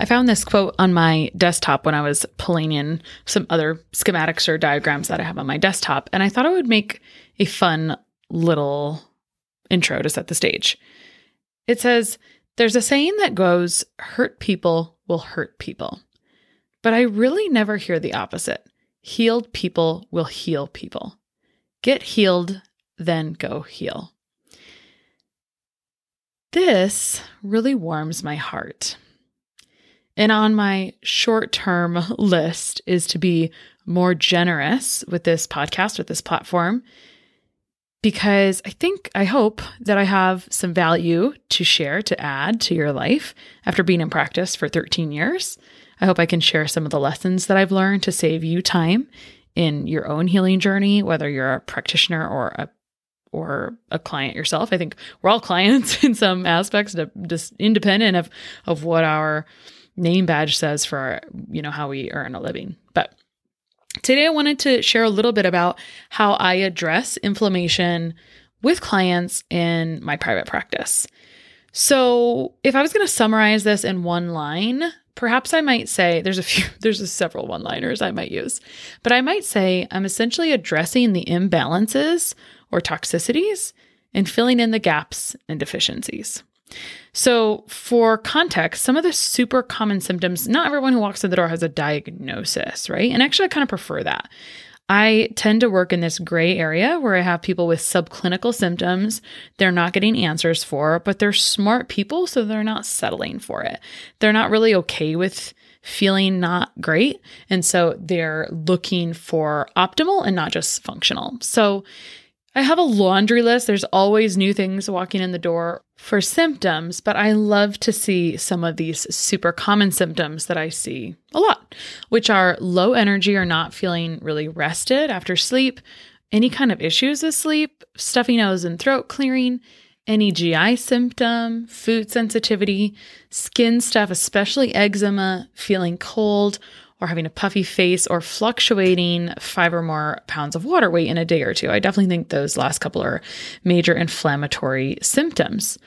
I found this quote on my desktop when I was pulling in some other schematics or diagrams that I have on my desktop, and I thought it would make a fun little intro to set the stage. It says, There's a saying that goes, hurt people will hurt people. But I really never hear the opposite. Healed people will heal people. Get healed, then go heal. This really warms my heart. And on my short term list is to be more generous with this podcast, with this platform, because I think, I hope that I have some value to share, to add to your life after being in practice for 13 years. I hope I can share some of the lessons that I've learned to save you time in your own healing journey, whether you're a practitioner or a or a client yourself. I think we're all clients in some aspects, just independent of of what our name badge says for you know how we earn a living. But today I wanted to share a little bit about how I address inflammation with clients in my private practice. So, if I was going to summarize this in one line, perhaps I might say there's a few, there's a several one liners I might use, but I might say I'm essentially addressing the imbalances or toxicities and filling in the gaps and deficiencies. So, for context, some of the super common symptoms, not everyone who walks in the door has a diagnosis, right? And actually, I kind of prefer that. I tend to work in this gray area where I have people with subclinical symptoms they're not getting answers for, but they're smart people, so they're not settling for it. They're not really okay with feeling not great. And so they're looking for optimal and not just functional. So I have a laundry list. There's always new things walking in the door for symptoms, but I love to see some of these super common symptoms that I see a lot, which are low energy or not feeling really rested after sleep, any kind of issues with sleep, stuffy nose and throat clearing, any GI symptom, food sensitivity, skin stuff, especially eczema, feeling cold, or having a puffy face or fluctuating five or more pounds of water weight in a day or two. I definitely think those last couple are major inflammatory symptoms.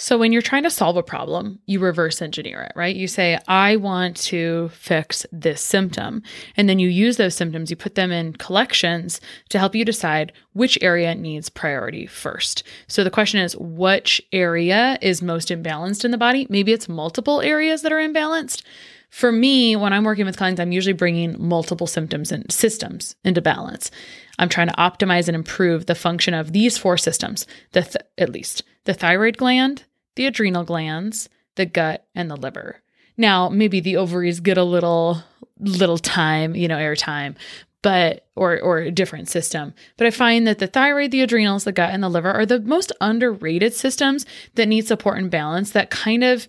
So, when you're trying to solve a problem, you reverse engineer it, right? You say, I want to fix this symptom. And then you use those symptoms, you put them in collections to help you decide which area needs priority first. So, the question is, which area is most imbalanced in the body? Maybe it's multiple areas that are imbalanced. For me, when I'm working with clients, I'm usually bringing multiple symptoms and systems into balance. I'm trying to optimize and improve the function of these four systems, the th- at least the thyroid gland, the adrenal glands, the gut, and the liver. Now, maybe the ovaries get a little little time, you know, airtime, but or or a different system. But I find that the thyroid, the adrenals, the gut, and the liver are the most underrated systems that need support and balance that kind of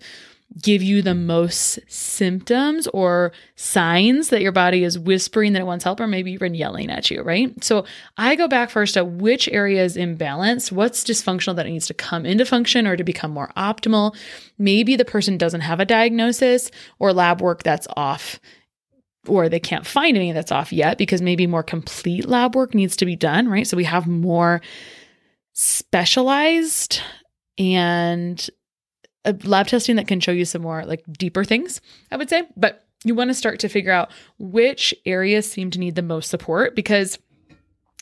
give you the most symptoms or signs that your body is whispering that it wants help or maybe even yelling at you, right? So I go back first to which area is imbalanced, what's dysfunctional that needs to come into function or to become more optimal. Maybe the person doesn't have a diagnosis or lab work that's off or they can't find any that's off yet because maybe more complete lab work needs to be done, right? So we have more specialized and a lab testing that can show you some more like deeper things, I would say. But you want to start to figure out which areas seem to need the most support because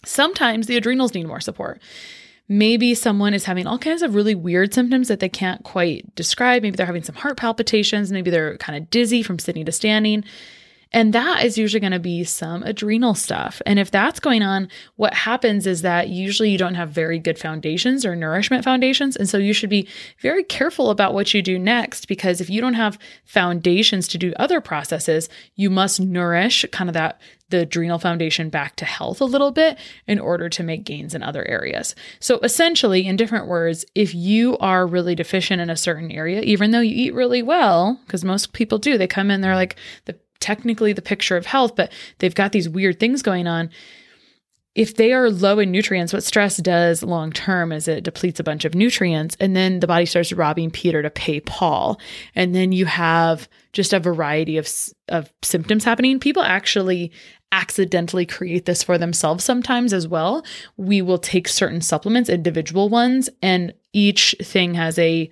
sometimes the adrenals need more support. Maybe someone is having all kinds of really weird symptoms that they can't quite describe. Maybe they're having some heart palpitations. Maybe they're kind of dizzy from sitting to standing. And that is usually going to be some adrenal stuff. And if that's going on, what happens is that usually you don't have very good foundations or nourishment foundations. And so you should be very careful about what you do next because if you don't have foundations to do other processes, you must nourish kind of that the adrenal foundation back to health a little bit in order to make gains in other areas. So essentially, in different words, if you are really deficient in a certain area, even though you eat really well, because most people do, they come in, they're like the technically the picture of health, but they've got these weird things going on. If they are low in nutrients, what stress does long term is it depletes a bunch of nutrients, and then the body starts robbing Peter to pay Paul. And then you have just a variety of, of symptoms happening. People actually accidentally create this for themselves sometimes as well. We will take certain supplements, individual ones, and each thing has a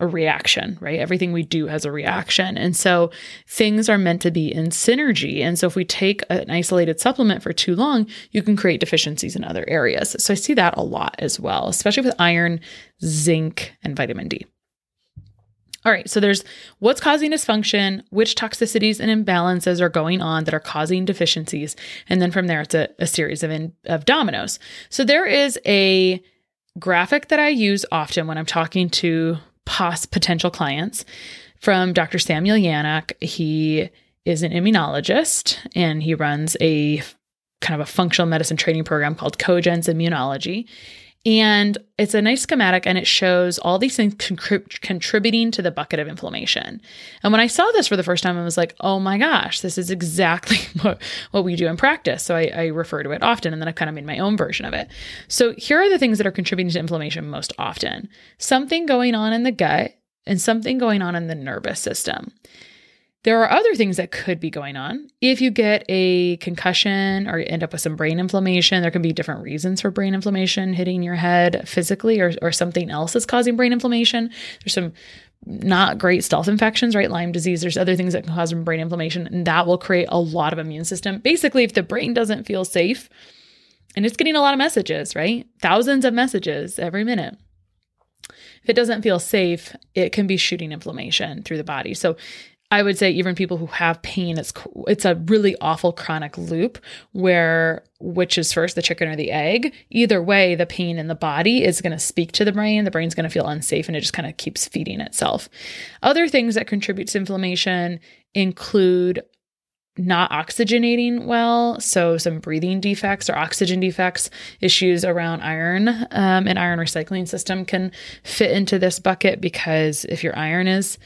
a reaction, right? Everything we do has a reaction. And so things are meant to be in synergy. And so if we take an isolated supplement for too long, you can create deficiencies in other areas. So I see that a lot as well, especially with iron, zinc, and vitamin D. All right, so there's what's causing dysfunction, which toxicities and imbalances are going on that are causing deficiencies, and then from there it's a, a series of in, of dominoes. So there is a graphic that I use often when I'm talking to pos potential clients from Dr. Samuel Yanuck. He is an immunologist and he runs a kind of a functional medicine training program called Cogence Immunology. And it's a nice schematic and it shows all these things contrib- contributing to the bucket of inflammation. And when I saw this for the first time, I was like, oh my gosh, this is exactly what, what we do in practice. So I, I refer to it often and then I kind of made my own version of it. So here are the things that are contributing to inflammation most often something going on in the gut and something going on in the nervous system. There are other things that could be going on. If you get a concussion or you end up with some brain inflammation, there can be different reasons for brain inflammation hitting your head physically or, or something else is causing brain inflammation. There's some not great stealth infections, right? Lyme disease. There's other things that can cause brain inflammation, and that will create a lot of immune system. Basically, if the brain doesn't feel safe and it's getting a lot of messages, right? Thousands of messages every minute. If it doesn't feel safe, it can be shooting inflammation through the body. So I would say even people who have pain, it's it's a really awful chronic loop where which is first the chicken or the egg. Either way, the pain in the body is going to speak to the brain. The brain's going to feel unsafe, and it just kind of keeps feeding itself. Other things that contribute to inflammation include not oxygenating well, so some breathing defects or oxygen defects, issues around iron um, and iron recycling system can fit into this bucket because if your iron is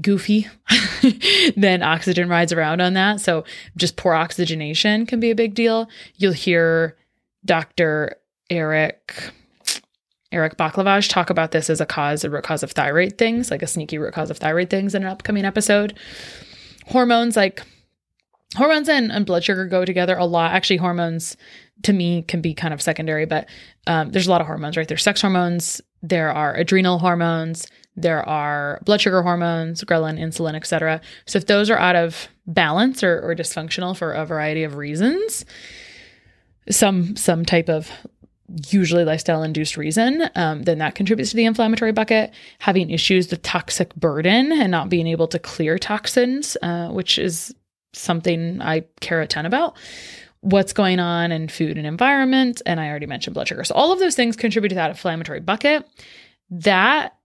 goofy, then oxygen rides around on that. So just poor oxygenation can be a big deal. You'll hear Dr. Eric Eric Balcavage talk about this as a cause, a root cause of thyroid things, like a sneaky root cause of thyroid things in an upcoming episode. Hormones like hormones and, and blood sugar go together a lot. Actually, hormones to me can be kind of secondary, but um, there's a lot of hormones, right? There's sex hormones, there are adrenal hormones, there are blood sugar hormones, ghrelin, insulin, etc. So if those are out of balance or, or dysfunctional for a variety of reasons, some some type of usually lifestyle induced reason, um, then that contributes to the inflammatory bucket. Having issues with toxic burden and not being able to clear toxins, uh, which is something I care a ton about. What's going on in food and environment. And I already mentioned blood sugar. So all of those things contribute to that inflammatory bucket. That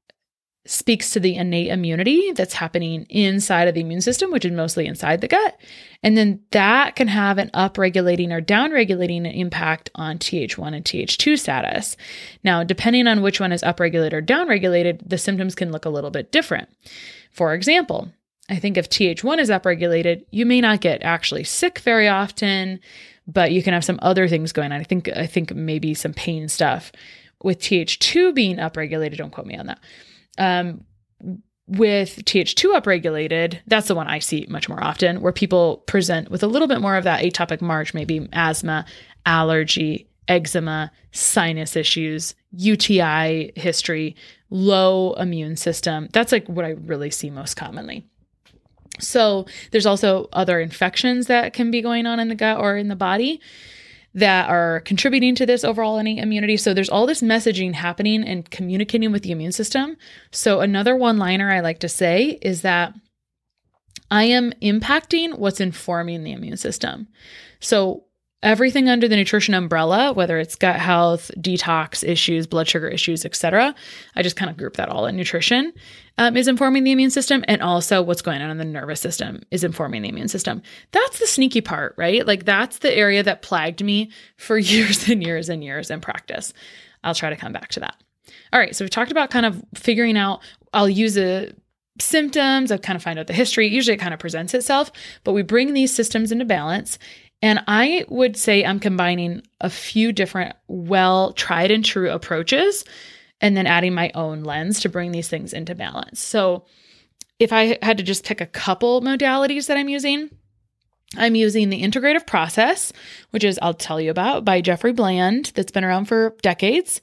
speaks to the innate immunity that's happening inside of the immune system, which is mostly inside the gut. And then that can have an upregulating or downregulating impact on TH1 and TH2 status. Now, depending on which one is upregulated or downregulated, the symptoms can look a little bit different. For example, I think if TH1 is upregulated, you may not get actually sick very often, but you can have some other things going on. I think I think maybe some pain stuff. With TH2 being upregulated, don't quote me on that um, with TH2 upregulated, that's the one I see much more often, where people present with a little bit more of that atopic march, maybe asthma, allergy, eczema, sinus issues, UTI history, low immune system. That's like what I really see most commonly. So there's also other infections that can be going on in the gut or in the body that are contributing to this overall immunity. So there's all this messaging happening and communicating with the immune system. So another one liner I like to say is that I am impacting what's informing the immune system. So everything under the nutrition umbrella, whether it's gut health, detox issues, blood sugar issues, etc. I just kind of group that all in nutrition um, is informing the immune system, and also what's going on in the nervous system is informing the immune system. That's the sneaky part, right? Like that's the area that plagued me for years and years and years in practice. I'll try to come back to that. All right, so we've talked about kind of figuring out. I'll use a symptoms, I kind of find out the history. Usually it kind of presents itself, but we bring these systems into balance and I would say I'm combining a few different, well tried and true approaches and then adding my own lens to bring these things into balance. So if I had to just pick a couple modalities that I'm using, I'm using the integrative process, which is I'll tell you about by Jeffrey Bland, that's been around for decades,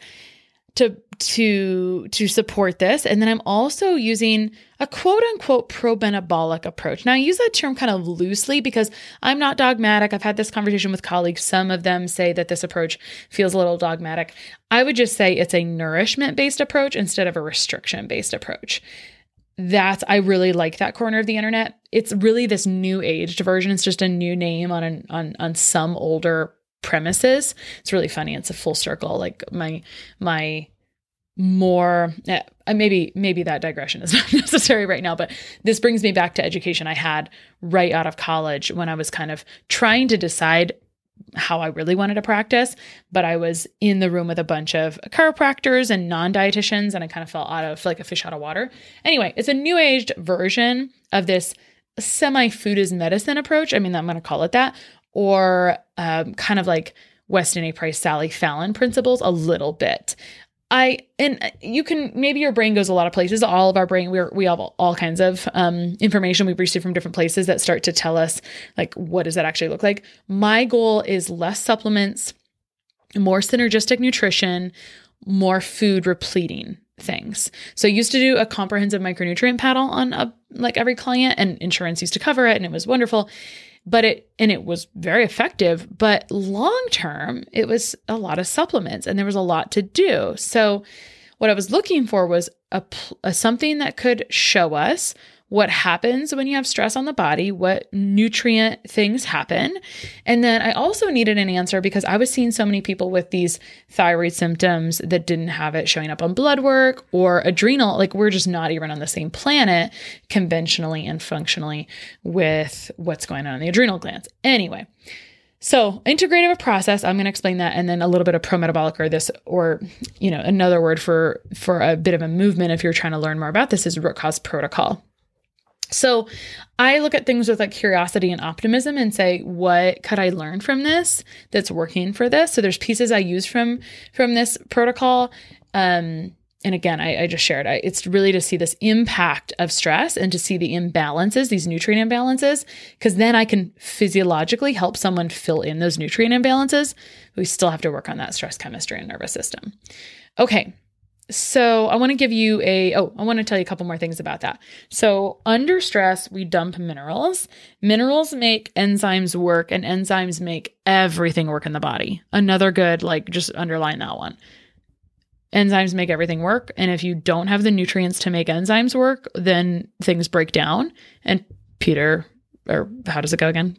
to to to support this and then i'm also using a quote unquote pro-metabolic approach now i use that term kind of loosely because i'm not dogmatic i've had this conversation with colleagues some of them say that this approach feels a little dogmatic i would just say it's a nourishment based approach instead of a restriction based approach that's I really like that corner of the internet. It's really this new aged version. It's just a new name on an on on some older premises. It's really funny. It's a full circle. Like my my more eh, maybe maybe that digression is not necessary right now but this brings me back to education i had right out of college when i was kind of trying to decide how I really wanted to practice, but I was in the room with a bunch of chiropractors and non-dietitians and I kind of felt out of like a fish out of water. Anyway, it's a new aged version of this semi food is medicine approach. I mean, I'm going to call it that, or um, kind of like Weston A. Price, Sally Fallon principles a little bit. I and you can maybe your brain goes a lot of places. All of our brain, we we have all, kinds of um, information we've received from different places that start to tell us like what does that actually look like. My goal is less supplements, more synergistic nutrition, more food repleting things. So I used to do a comprehensive micronutrient panel on a, like every client, and insurance used to cover it, and it was wonderful but it and it was very effective but long term it was a lot of supplements and there was a lot to do. So what i was looking for was a, a something that could show us what happens when you have stress on the body, what nutrient things happen. And then I also needed an answer because I was seeing so many people with these thyroid symptoms that didn't have it showing up on blood work or adrenal. Like we're just not even on the same planet conventionally and functionally with what's going on in the adrenal glands. Anyway. So, integrative process, I'm going to explain that and then a little bit of pro-metabolic or this or you know, another word for for a bit of a movement if you're trying to learn more about this is root cause protocol. So I look at things with like curiosity and optimism and say, what could I learn from this that's working for this? So there's pieces I use from from this protocol. Um, and again, I, I just shared, I, it's really to see this impact of stress and to see the imbalances, these nutrient imbalances, because then I can physiologically help someone fill in those nutrient imbalances. We still have to work on that stress chemistry and nervous system. Okay, so I want to give you a oh, I want to tell you a couple more things about that. So under stress, we dump minerals. Minerals make enzymes work and enzymes make everything work in the body. Another good like just underline that one. Enzymes make everything work and if you don't have the nutrients to make enzymes work, then things break down and Peter or how does it go again?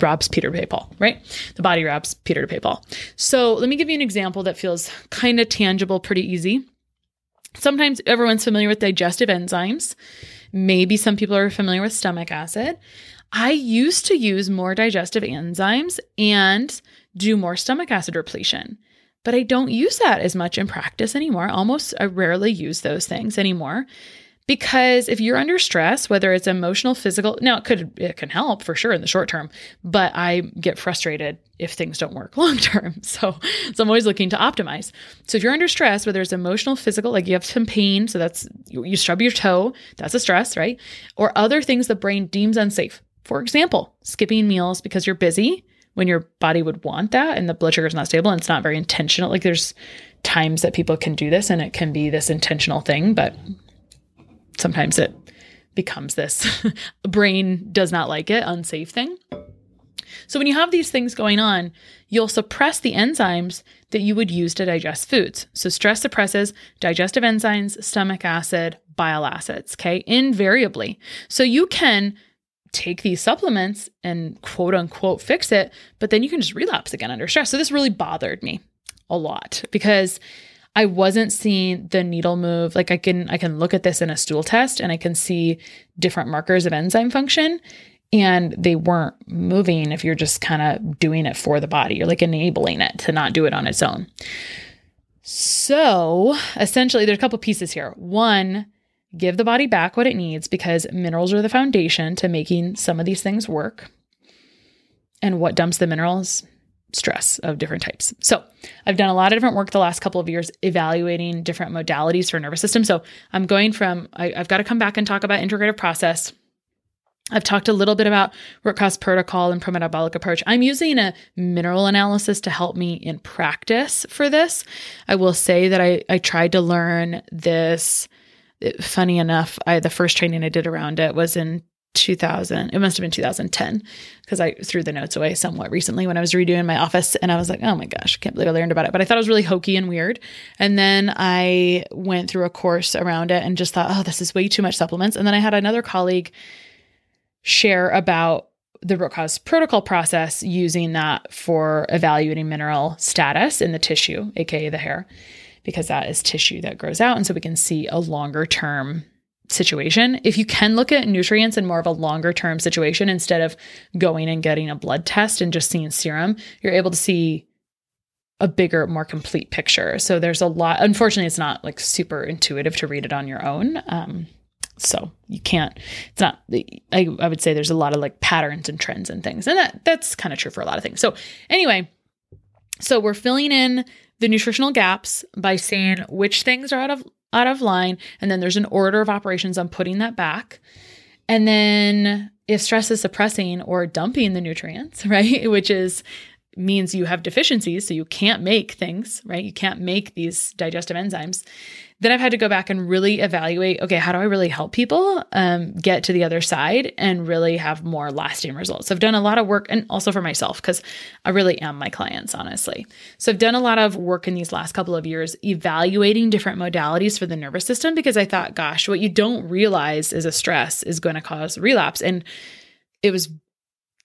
Robs Peter to pay Paul, right? The body robs Peter to pay Paul. So let me give you an example that feels kind of tangible, pretty easy. Sometimes everyone's familiar with digestive enzymes. Maybe some people are familiar with stomach acid. I used to use more digestive enzymes and do more stomach acid repletion, but I don't use that as much in practice anymore. Almost, I rarely use those things anymore because if you're under stress whether it's emotional physical now it could it can help for sure in the short term but i get frustrated if things don't work long term. So so i'm always looking to optimize. So if you're under stress whether it's emotional physical like you have some pain so that's you, you stub your toe that's a stress right? Or other things the brain deems unsafe. For example skipping meals because you're busy when your body would want that and the blood sugar is not stable and it's not very intentional. Like there's times that people can do this and it can be this intentional thing but sometimes it becomes this brain does not like it, unsafe thing. So when you have these things going on, you'll suppress the enzymes that you would use to digest foods. So stress suppresses digestive enzymes, stomach acid, bile acids, okay, invariably. So you can take these supplements and quote unquote fix it, but then you can just relapse again under stress. So this really bothered me a lot because I wasn't seeing the needle move. Like I can I can look at this in a stool test and I can see different markers of enzyme function and they weren't moving if you're just kind of doing it for the body. You're like enabling it to not do it on its own. So, essentially there's a couple pieces here. One, give the body back what it needs because minerals are the foundation to making some of these things work. And what dumps the minerals? Stress of different types. So I've done a lot of different work the last couple of years evaluating different modalities for nervous system. So I'm going from, I, have got to come back and talk about integrative process. I've talked a little bit about root cause protocol and prometabolic approach. I'm using a mineral analysis to help me in practice for this. I will say that I, I tried to learn this. Funny enough, I the first training I did around it was in 2000 it must have been 2010 because i threw the notes away somewhat recently when i was redoing my office and i was like oh my gosh i can't believe i learned about it but i thought it was really hokey and weird and then i went through a course around it and just thought oh this is way too much supplements and then i had another colleague share about the root cause protocol process using that for evaluating mineral status in the tissue, aka the hair, because that is tissue that grows out. And so we can see a longer term situation. If you can look at nutrients in more of a longer term situation instead of going and getting a blood test and just seeing serum, you're able to see a bigger, more complete picture. So there's a lot, unfortunately, it's not like super intuitive to read it on your own. Um, so you can't it's not I, I would say there's a lot of like patterns and trends and things and that that's kind of true for a lot of things so anyway so we're filling in the nutritional gaps by saying which things are out of out of line and then there's an order of operations on putting that back. And then if stress is suppressing or dumping the nutrients right which is means you have deficiencies so you can't make things right you can't make these digestive enzymes then I've had to go back and really evaluate okay, how do I really help people um, get to the other side and really have more lasting results? I've done a lot of work and also for myself because I really am my clients, honestly. So I've done a lot of work in these last couple of years evaluating different modalities for the nervous system because I thought, gosh, what you don't realize is a stress is going to cause relapse. And it was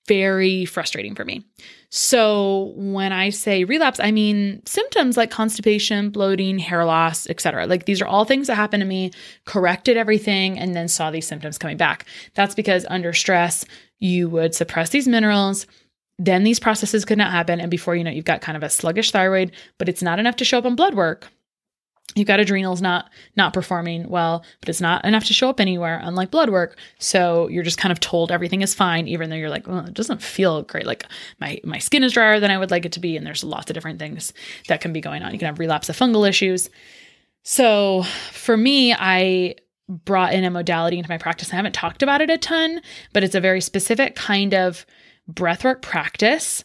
very frustrating for me. So when I say relapse, I mean symptoms like constipation, bloating, hair loss, etc. Like these are all things that happened to me, corrected everything and then saw these symptoms coming back. That's because under stress, you would suppress these minerals, then these processes could not happen and before you know it, you've got kind of a sluggish thyroid, but it's not enough to show up on blood work you've got adrenals not not performing well but it's not enough to show up anywhere unlike blood work. So you're just kind of told everything is fine even though you're like well it doesn't feel great. Like my my skin is drier than i would like it to be and there's lots of different things that can be going on. You can have relapse of fungal issues. So for me i brought in a modality into my practice. I haven't talked about it a ton but it's a very specific kind of breathwork practice.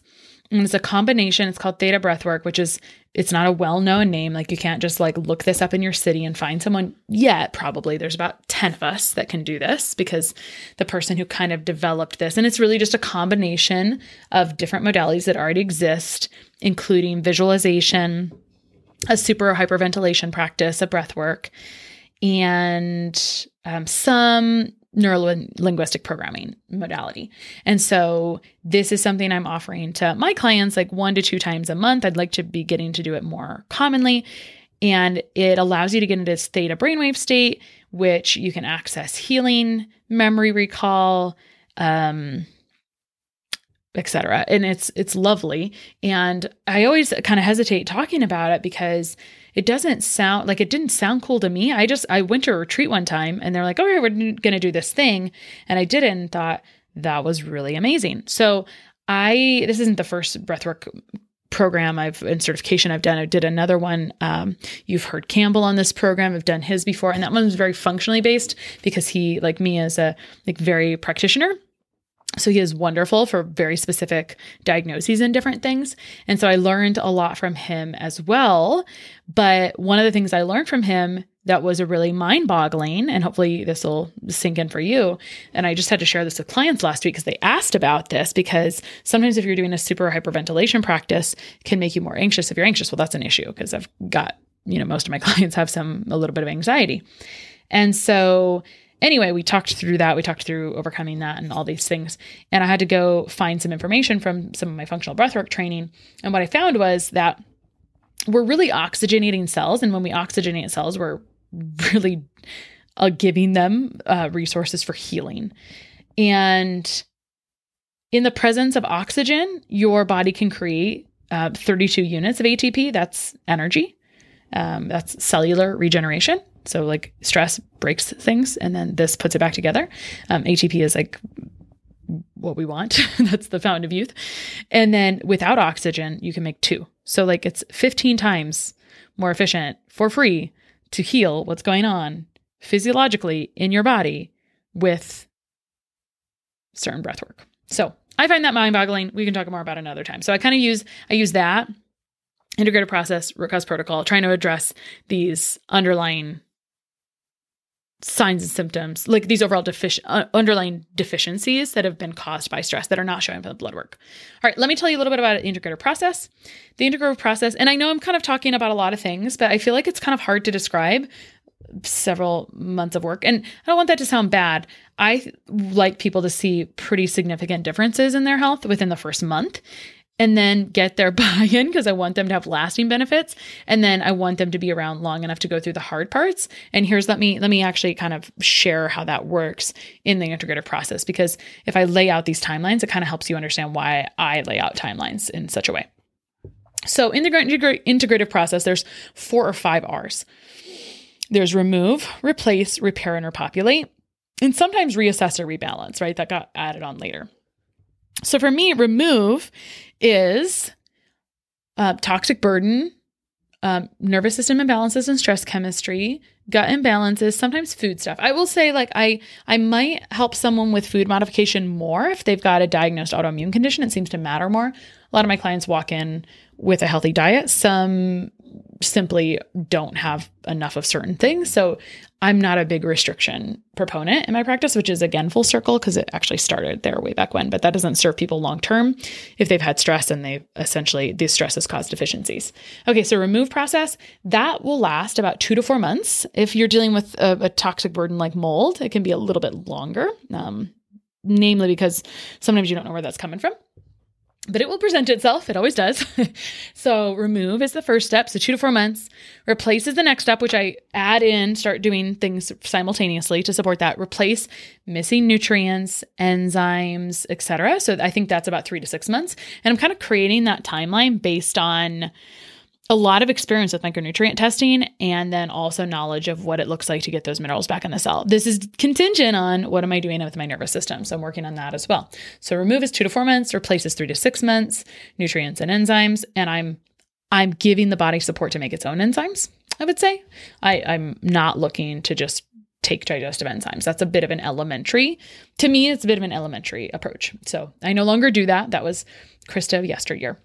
And it's a combination. It's called Theta Breathwork, which is it's not a well-known name. Like you can't just like look this up in your city and find someone yet. Probably there's about 10 of us that can do this because the person who kind of developed this and it's really just a combination of different modalities that already exist, including visualization, a super hyperventilation practice, a breath work, and um, some neuro linguistic programming modality. And so this is something I'm offering to my clients like one to two times a month. I'd like to be getting to do it more commonly. And it allows you to get into this theta brainwave state, which you can access healing, memory recall, um, etc. And it's it's lovely. And I always kind of hesitate talking about it because it doesn't sound like it didn't sound cool to me. I just I went to a retreat one time and they're like, "Oh, we're going to do this thing," and I did it and thought that was really amazing. So I this isn't the first breathwork program I've in certification I've done. I did another one. Um, you've heard Campbell on this program. I've done his before, and that one was very functionally based because he, like me, is a like very practitioner. So he is wonderful for very specific diagnoses and different things. And so I learned a lot from him as well. But one of the things I learned from him that was a really mind boggling, and hopefully this will sink in for you. And I just had to share this with clients last week because they asked about this because sometimes if you're doing a super hyperventilation practice can make you more anxious. If you're anxious, well, that's an issue because I've got, you know, most of my clients have some, a little bit of anxiety. And so anyway, we talked through that. We talked through overcoming that and all these things. And I had to go find some information from some of my functional breathwork training. And what I found was that we're really oxygenating cells. And when we oxygenate cells, we're really uh, giving them uh, resources for healing. And in the presence of oxygen, your body can create uh, 32 units of ATP. That's energy. Um, that's cellular regeneration. So like stress breaks things and then this puts it back together. Um, ATP is like what we want. That's the fountain of youth. And then without oxygen, you can make two. So like it's 15 times more efficient for free to heal what's going on physiologically in your body with certain breath work. So I find that mind boggling. We can talk more about another time. So I kind of use I use that integrated process root cause protocol trying to address these underlying signs and symptoms, like these overall defici- uh, underlying deficiencies that have been caused by stress that are not showing up in the blood work. All right, let me tell you a little bit about the integrative process. The integrative process, and I know I'm kind of talking about a lot of things, but I feel like it's kind of hard to describe several months of work. And I don't want that to sound bad. I like people to see pretty significant differences in their health within the first month and then get their buy in because I want them to have lasting benefits. And then I want them to be around long enough to go through the hard parts. And here's let me let me actually kind of share how that works in the integrative process because if I lay out these timelines, it kind of helps you understand why I lay out timelines in such a way. So in the integrative process, there's four or five R's. There's remove, replace, repair, and repopulate. And sometimes reassess or rebalance, right? That got added on later. So for me, remove is uh, toxic burden, um, nervous system imbalances and stress chemistry, gut imbalances, sometimes food stuff. I will say, like I, I might help someone with food modification more if they've got a diagnosed autoimmune condition. It seems to matter more. A lot of my clients walk in with a healthy diet. Some simply don't have enough of certain things. So I'm not a big restriction proponent in my practice, which is again full circle because it actually started there way back when, but that doesn't serve people long term if they've had stress and they've essentially these stresses cause deficiencies. Okay, so remove process that will last about two to four months. If you're dealing with a, a toxic burden like mold, it can be a little bit longer, um, namely because sometimes you don't know where that's coming from but it will present itself. It always does. so, remove is the first step. So, two to four months. Replace is the next step, which I add in, start doing things simultaneously to support that. Replace missing nutrients, enzymes, etc. So, I think that's about three to six months. And I'm kind of creating that timeline based on a lot of experience with micronutrient testing and then also knowledge of what it looks like to get those minerals back in the cell. This is contingent on what am I doing with my nervous system. So I'm working on that as well. So remove is two to four months, replace is three to six months, nutrients and enzymes. And I'm I'm giving the body support to make its own enzymes, I would say. I, I'm not looking to just take digestive enzymes. That's a bit of an elementary, to me, it's a bit of an elementary approach. So I no longer do that. That was Christa yesteryear.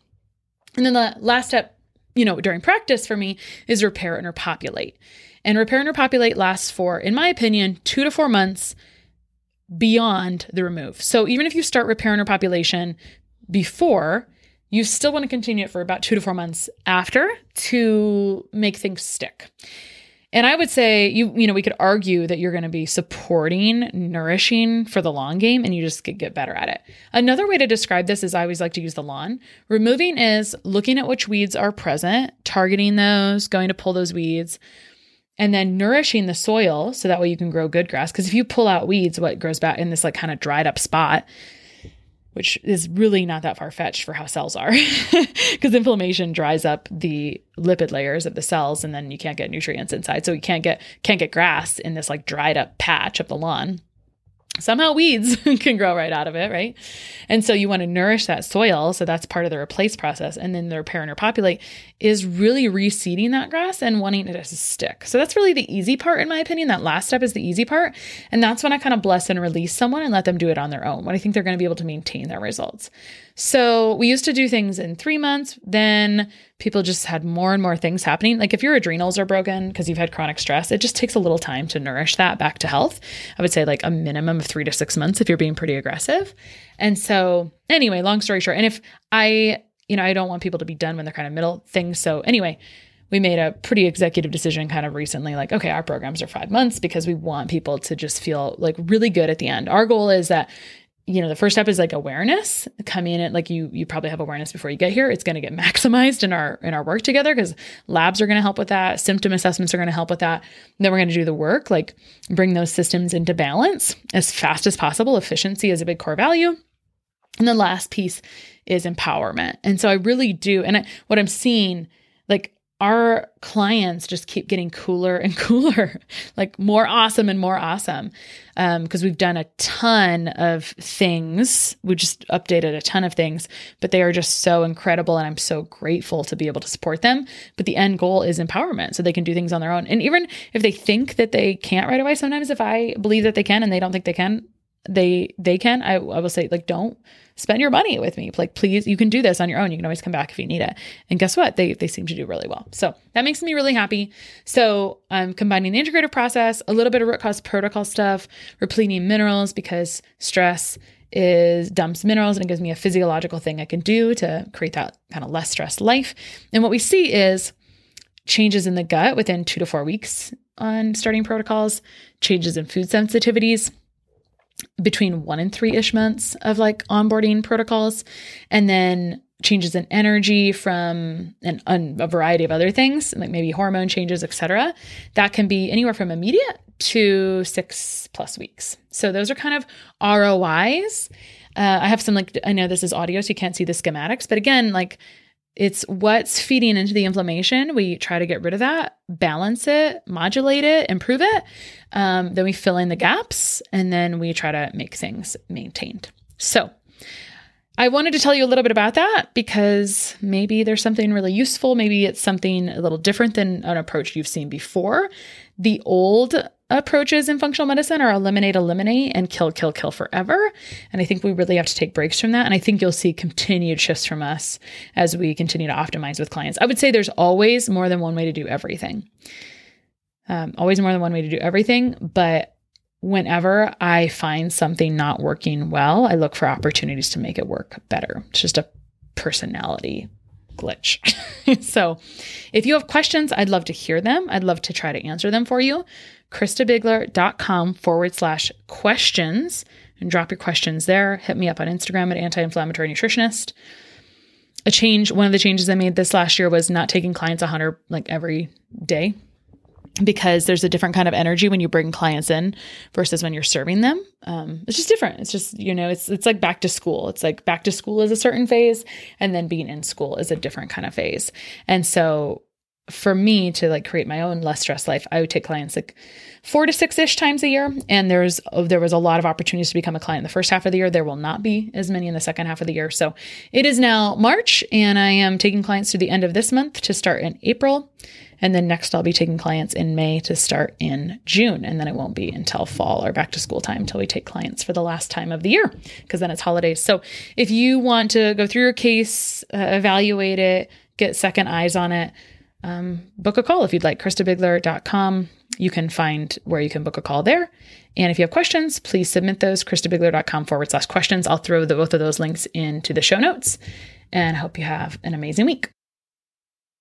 And then the last step you know, during practice for me is repair and repopulate. And repair and repopulate lasts for, in my opinion, two to four months beyond the remove. So even if you start repair and repopulation before, you still want to continue it for about two to four months after to make things stick. And I would say you you know we could argue that you're going to be supporting nourishing for the long game and you just get, get better at it. Another way to describe this is I always like to use the lawn. Removing is looking at which weeds are present, targeting those, going to pull those weeds, and then nourishing the soil so that way you can grow good grass because if you pull out weeds what grows back in this like kind of dried up spot which is really not that far fetched for how cells are. Because inflammation dries up the lipid layers of the cells and then you can't get nutrients inside. So you can't get can't get grass in this like dried up patch of the lawn somehow weeds can grow right out of it, right? And so you want to nourish that soil. So that's part of the replace process. And then the repair and repopulate is really reseeding that grass and wanting it to stick. So that's really the easy part, in my opinion. That last step is the easy part. And that's when I kind of bless and release someone and let them do it on their own when I think they're going to be able to maintain their results. So we used to do things in three months. Then people just had more and more things happening. Like if your adrenals are broken because you've had chronic stress, it just takes a little time to nourish that back to health. I would say like a minimum of three to six months if you're being pretty aggressive. And so, anyway, long story short, and if I, you know, I don't want people to be done when they're kind of middle things. So, anyway, we made a pretty executive decision kind of recently like okay our programs are 5 months because we want people to just feel like really good at the end our goal is that you know the first step is like awareness. Come in it, like you you probably have awareness before you get here. It's going to get maximized in our in our work together because labs are going to help with that symptom assessments are going to help with that. And then we're going to do the work like bring those systems into balance as fast as possible. Efficiency is a big core value. And the last piece is empowerment. And so i really do and I, what i'm seeing our clients just keep getting cooler and cooler, like more awesome and more awesome. Because um, we've done a ton of things. We just updated a ton of things, but they are just so incredible. And I'm so grateful to be able to support them. But the end goal is empowerment so they can do things on their own. And even if they think that they can't right away, sometimes if I believe that they can and they don't think they can, they they can. I, I will say like don't spend your money with me. Like please, you can do this on your own. You can always come back if you need it. And guess what? They they seem to do really well. So that makes me really happy. So I'm combining the integrative process, a little bit of root cause protocol stuff, repleting minerals because stress is dumps minerals and it gives me a physiological thing I can do to create that kind of less stressed life. And what we see is changes in the gut within two to four weeks on starting protocols, changes in food sensitivities between one and three ish months of like onboarding protocols, and then changes in energy from an, a variety of other things, like maybe hormone changes, etc. That can be anywhere from immediate to six plus weeks. So those are kind of ROIs. Uh, I have some like I know this is audio, so you can't see the schematics, but again, like it's what's feeding into the inflammation. We try to get rid of that, balance it, modulate it, improve it. Um, then we fill in the gaps, and then we try to make things maintained. So I wanted to tell you a little bit about that because maybe there's something really useful. Maybe it's something a little different than an approach you've seen before. The old approaches in functional medicine are eliminate, eliminate, and kill, kill, kill forever. And I think we really have to take breaks from that. And I think you'll see continued shifts from us as we continue to optimize with clients. I would say there's always more than one way to do everything. Um, always more than one way to do everything. But whenever I find something not working well, I look for opportunities to make it work better. It's just a personality glitch. so if you have questions, I'd love to hear them. I'd love to try to answer them for you christabiegler.com forward slash questions and drop your questions there. Hit me up on Instagram at anti inflammatory nutritionist. A change, one of the changes I made this last year was not taking clients 100 like every day because there's a different kind of energy when you bring clients in versus when you're serving them. Um, it's just different. It's just you know, it's it's like back to school. It's like back to school is a certain phase, and then being in school is a different kind of phase. And so for me to like create my own less stress life, I would take clients like four to six ish times a year. And there's there was a lot of opportunities to become a client in the first half of the year. There will not be as many in the second half of the year. So it is now March, and I am taking clients to the end of this month to start in April. And then next, I'll be taking clients in May to start in June. And then it won't be until fall or back to school time until we take clients for the last time of the year, because then it's holidays. So if you want to go through your case, uh, evaluate it, get second eyes on it, um, book a call if you'd like. ChristaBiegler.com. You can find where you can book a call there. And if you have questions, please submit those. ChristaBiegler.com forward slash questions. I'll throw the, both of those links into the show notes. And I hope you have an amazing week.